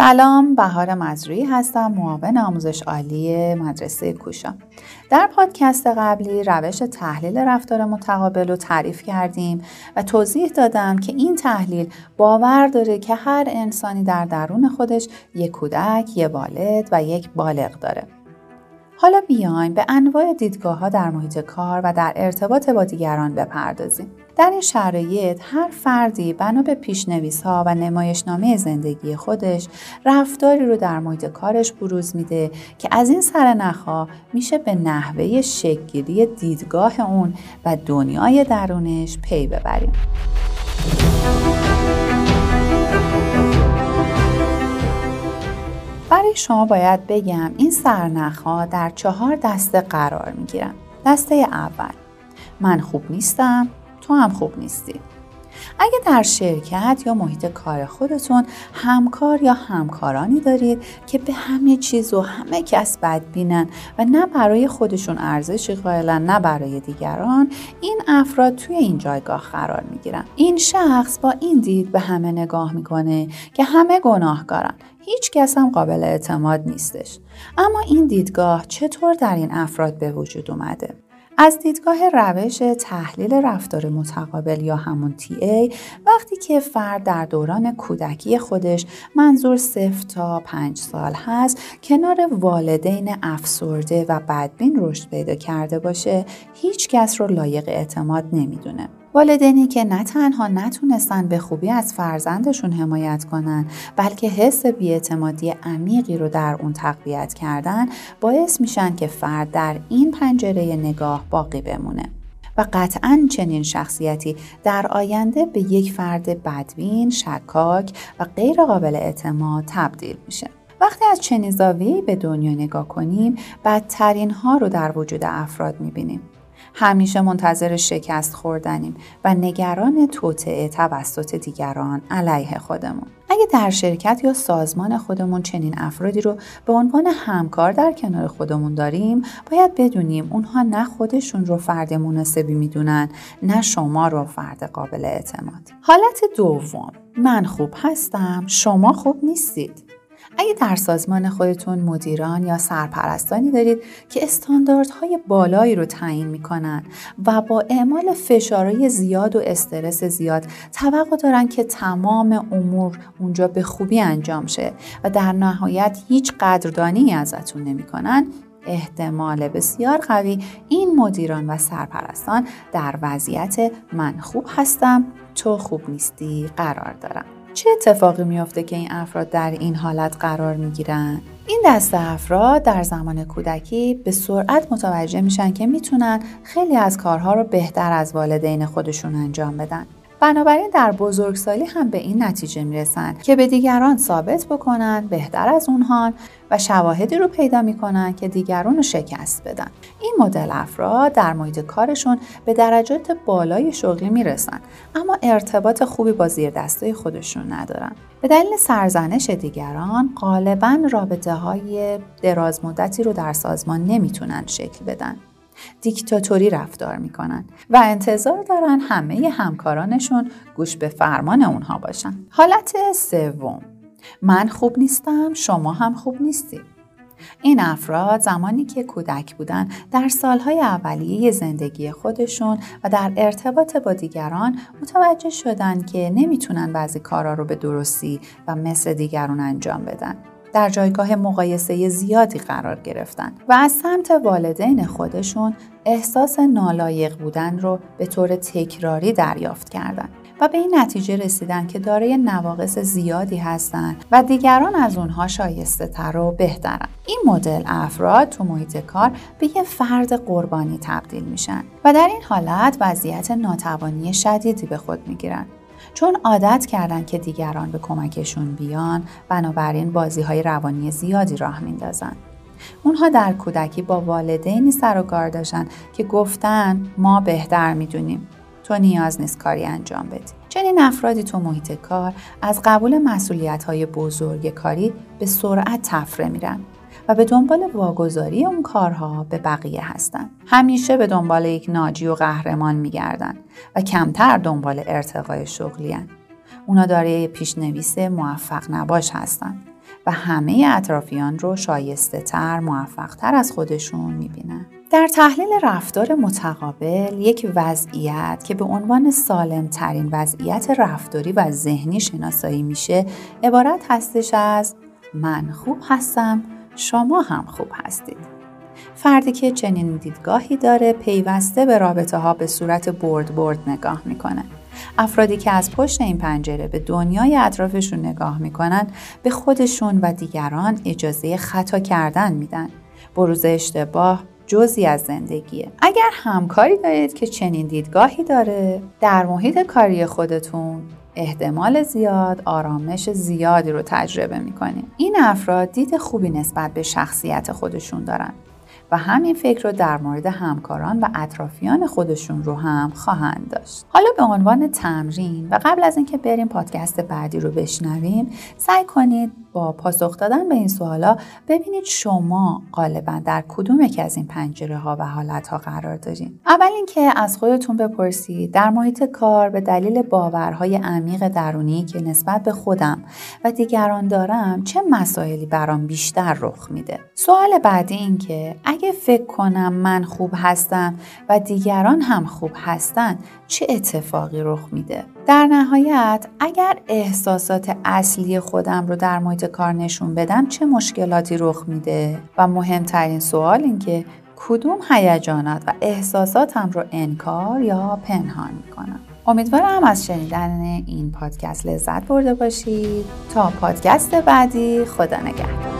سلام بهار مزروی هستم معاون آموزش عالی مدرسه کوشا. در پادکست قبلی روش تحلیل رفتار متقابل رو تعریف کردیم و توضیح دادم که این تحلیل باور داره که هر انسانی در درون خودش یک کودک، یک والد و یک بالغ داره. حالا بیایم به انواع دیدگاه ها در محیط کار و در ارتباط با دیگران بپردازیم. در این شرایط هر فردی بنا به پیشنویس ها و نمایشنامه زندگی خودش رفتاری رو در محیط کارش بروز میده که از این سرنخها میشه به نحوه شکلگیری دیدگاه اون و دنیای درونش پی ببریم. شما باید بگم این سرنخ ها در چهار دسته قرار می گیرن. دسته اول من خوب نیستم تو هم خوب نیستی اگه در شرکت یا محیط کار خودتون همکار یا همکارانی دارید که به همه چیز و همه کس بدبینن و نه برای خودشون ارزشی قائلن نه برای دیگران این افراد توی این جایگاه قرار می‌گیرن. این شخص با این دید به همه نگاه می‌کنه که همه گناهکارن. هیچ کس هم قابل اعتماد نیستش. اما این دیدگاه چطور در این افراد به وجود اومده؟ از دیدگاه روش تحلیل رفتار متقابل یا همون ای وقتی که فرد در دوران کودکی خودش منظور صفر تا پنج سال هست کنار والدین افسرده و بدبین رشد پیدا کرده باشه هیچ کس رو لایق اعتماد نمی‌دونه. والدینی که نه تنها نتونستن به خوبی از فرزندشون حمایت کنن بلکه حس بیاعتمادی عمیقی رو در اون تقویت کردن باعث میشن که فرد در این پنجره نگاه باقی بمونه و قطعا چنین شخصیتی در آینده به یک فرد بدبین، شکاک و غیر قابل اعتماد تبدیل میشه. وقتی از چنین زاویه‌ای به دنیا نگاه کنیم بدترین ها رو در وجود افراد می‌بینیم همیشه منتظر شکست خوردنیم و نگران توطعه توسط دیگران علیه خودمون. اگه در شرکت یا سازمان خودمون چنین افرادی رو به عنوان همکار در کنار خودمون داریم باید بدونیم اونها نه خودشون رو فرد مناسبی می‌دونن نه شما رو فرد قابل اعتماد. حالت دوم. من خوب هستم شما خوب نیستید. اگه در سازمان خودتون مدیران یا سرپرستانی دارید که استانداردهای بالایی رو تعیین می‌کنن و با اعمال فشارهای زیاد و استرس زیاد توقع دارن که تمام امور اونجا به خوبی انجام شه و در نهایت هیچ قدردانی ازتون نمی‌کنن احتمال بسیار قوی این مدیران و سرپرستان در وضعیت من خوب هستم تو خوب نیستی قرار دارم. چه اتفاقی میافته که این افراد در این حالت قرار می‌گیرن؟ این دست افراد در زمان کودکی به سرعت متوجه میشن که می‌تونن خیلی از کارها رو بهتر از والدین خودشون انجام بدن. بنابراین در بزرگسالی هم به این نتیجه می‌رسن که به دیگران ثابت بکنن بهتر از اونها و شواهدی رو پیدا می‌کنن که دیگران رو شکست بدن. این مدل افراد در محیط کارشون به درجات بالای شغلی می‌رسن اما ارتباط خوبی با زیر دستای خودشون ندارن. به دلیل سرزنش دیگران غالبا رابطه های دراز مدتی رو در سازمان نمی‌تونن شکل بدن. دیکتاتوری رفتار می‌کنن و انتظار دارن همه همکارانشون گوش به فرمان اونها باشن. حالت سوم. من خوب نیستم شما هم خوب نیستی این افراد زمانی که کودک بودن در سالهای اولیه زندگی خودشون و در ارتباط با دیگران متوجه شدن که نمی‌تونن بعضی کارا رو به درستی و مثل دیگران انجام بدن. در جایگاه مقایسه زیادی قرار گرفتن و از سمت والدین خودشون احساس نالایق بودن رو به طور تکراری دریافت کردند و به این نتیجه رسیدن که دارای نواقص زیادی هستند و دیگران از اونها شایسته تر و بهترن. این مدل افراد تو محیط کار به یه فرد قربانی تبدیل میشن و در این حالت وضعیت ناتوانی شدیدی به خود می‌گیرن. چون عادت کردن که دیگران به کمکشون بیان بنابراین بازی های روانی زیادی راه میندازن. اونها در کودکی با والدینی سر و کار داشتن که گفتن ما بهتر می‌دونیم. تو نیاز نیست کاری انجام بدی. چنین افرادی تو محیط کار از قبول مسئولیت های بزرگ کاری به سرعت تفره میرن. و به دنبال واگذاری اون کارها به بقیه هستند. همیشه به دنبال یک ناجی و قهرمان میگردن و کمتر دنبال ارتقای شغلی هن. اونا دارای پیشنویس موفق نباش هستند و همه اطرافیان رو شایسته تر، موفق تر از خودشون می‌بینن. در تحلیل رفتار متقابل یک وضعیت که به عنوان سالم ترین وضعیت رفتاری و ذهنی شناسایی میشه عبارت هستش از من خوب هستم شما هم خوب هستید. فردی که چنین دیدگاهی داره پیوسته به رابطه ها به صورت برد برد نگاه می‌کنه. افرادی که از پشت این پنجره به دنیای اطرافشون نگاه می‌کنن به خودشون و دیگران اجازه خطا کردن میدن. بروز اشتباه جزی از زندگیه. اگر همکاری دارید که چنین دیدگاهی داره در محیط کاری خودتون احتمال زیاد آرامش زیادی رو تجربه می‌کنیم. این افراد دید خوبی نسبت به شخصیت خودشون دارن. و همین فکر رو در مورد همکاران و اطرافیان خودشون رو هم خواهند داشت. حالا به عنوان تمرین و قبل از اینکه بریم پادکست بعدی رو بشنویم سعی کنید با پاسخ دادن به این سوالا ببینید شما غالبا در کدوم یکی از این پنجره ها و حالت ها قرار دارین اول اینکه از خودتون بپرسید در محیط کار به دلیل باورهای عمیق درونی که نسبت به خودم و دیگران دارم چه مسائلی برام بیشتر رخ میده سوال بعدی این که اگه فکر کنم من خوب هستم و دیگران هم خوب هستن چه اتفاقی رخ میده؟ در نهایت اگر احساسات اصلی خودم رو در محیط کار نشون بدم چه مشکلاتی رخ میده؟ و مهمترین سوال این که کدوم هیجانات و احساساتم رو انکار یا پنهان می‌کنم؟ امیدوارم از شنیدن این پادکست لذت برده باشید. تا پادکست بعدی خدا نگهدار.